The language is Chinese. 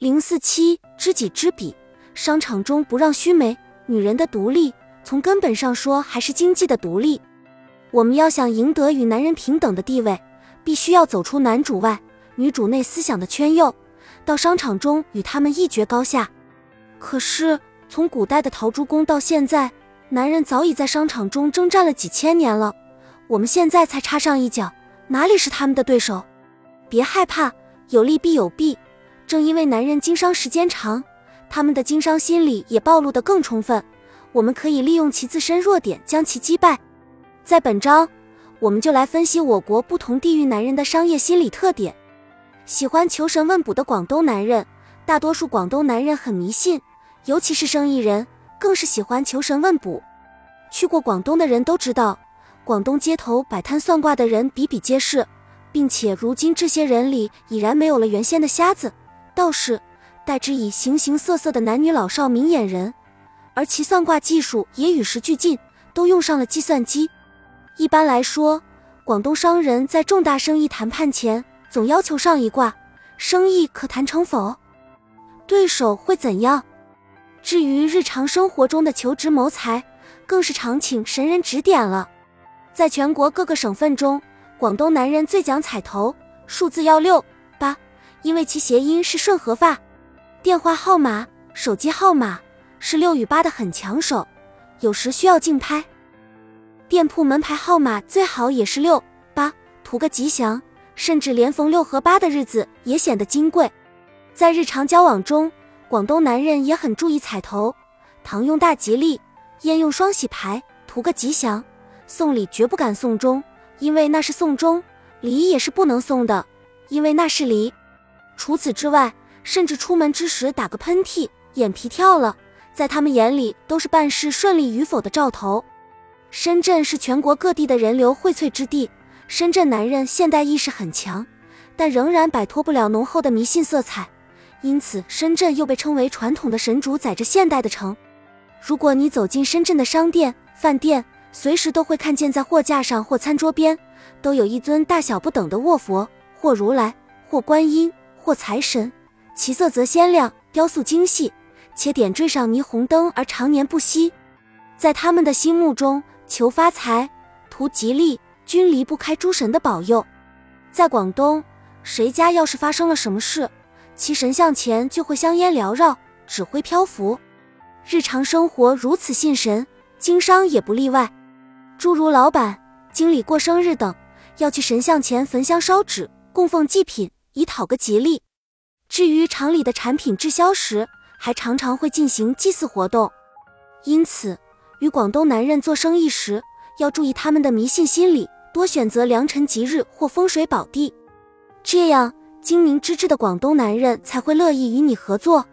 零四七，知己知彼，商场中不让须眉。女人的独立，从根本上说还是经济的独立。我们要想赢得与男人平等的地位，必须要走出男主外、女主内思想的圈囿，到商场中与他们一决高下。可是从古代的陶朱公到现在，男人早已在商场中征战了几千年了，我们现在才插上一脚，哪里是他们的对手？别害怕，有利必有弊。正因为男人经商时间长。他们的经商心理也暴露得更充分，我们可以利用其自身弱点将其击败。在本章，我们就来分析我国不同地域男人的商业心理特点。喜欢求神问卜的广东男人，大多数广东男人很迷信，尤其是生意人更是喜欢求神问卜。去过广东的人都知道，广东街头摆摊算卦的人比比皆是，并且如今这些人里已然没有了原先的瞎子、道士。代之以形形色色的男女老少明眼人，而其算卦技术也与时俱进，都用上了计算机。一般来说，广东商人在重大生意谈判前，总要求上一卦，生意可谈成否？对手会怎样？至于日常生活中的求职谋财，更是常请神人指点了。在全国各个省份中，广东男人最讲彩头，数字要六，因为其谐音是顺和发。电话号码、手机号码是六与八的很抢手，有时需要竞拍。店铺门牌号码最好也是六八，图个吉祥。甚至连逢六和八的日子也显得金贵。在日常交往中，广东男人也很注意彩头，糖用大吉利，烟用双喜牌，图个吉祥。送礼绝不敢送钟，因为那是送钟；礼也是不能送的，因为那是礼。除此之外，甚至出门之时打个喷嚏，眼皮跳了，在他们眼里都是办事顺利与否的兆头。深圳是全国各地的人流荟萃之地，深圳男人现代意识很强，但仍然摆脱不了浓厚的迷信色彩，因此深圳又被称为传统的神主宰着现代的城。如果你走进深圳的商店、饭店，随时都会看见在货架上或餐桌边，都有一尊大小不等的卧佛，或如来，或观音，或财神。其色泽鲜亮，雕塑精细，且点缀上霓虹灯而常年不熄。在他们的心目中，求发财、图吉利，均离不开诸神的保佑。在广东，谁家要是发生了什么事，其神像前就会香烟缭绕，纸灰漂浮。日常生活如此信神，经商也不例外。诸如老板、经理过生日等，要去神像前焚香烧纸，供奉祭品，以讨个吉利。至于厂里的产品滞销时，还常常会进行祭祀活动。因此，与广东男人做生意时，要注意他们的迷信心理，多选择良辰吉日或风水宝地，这样精明之至的广东男人才会乐意与你合作。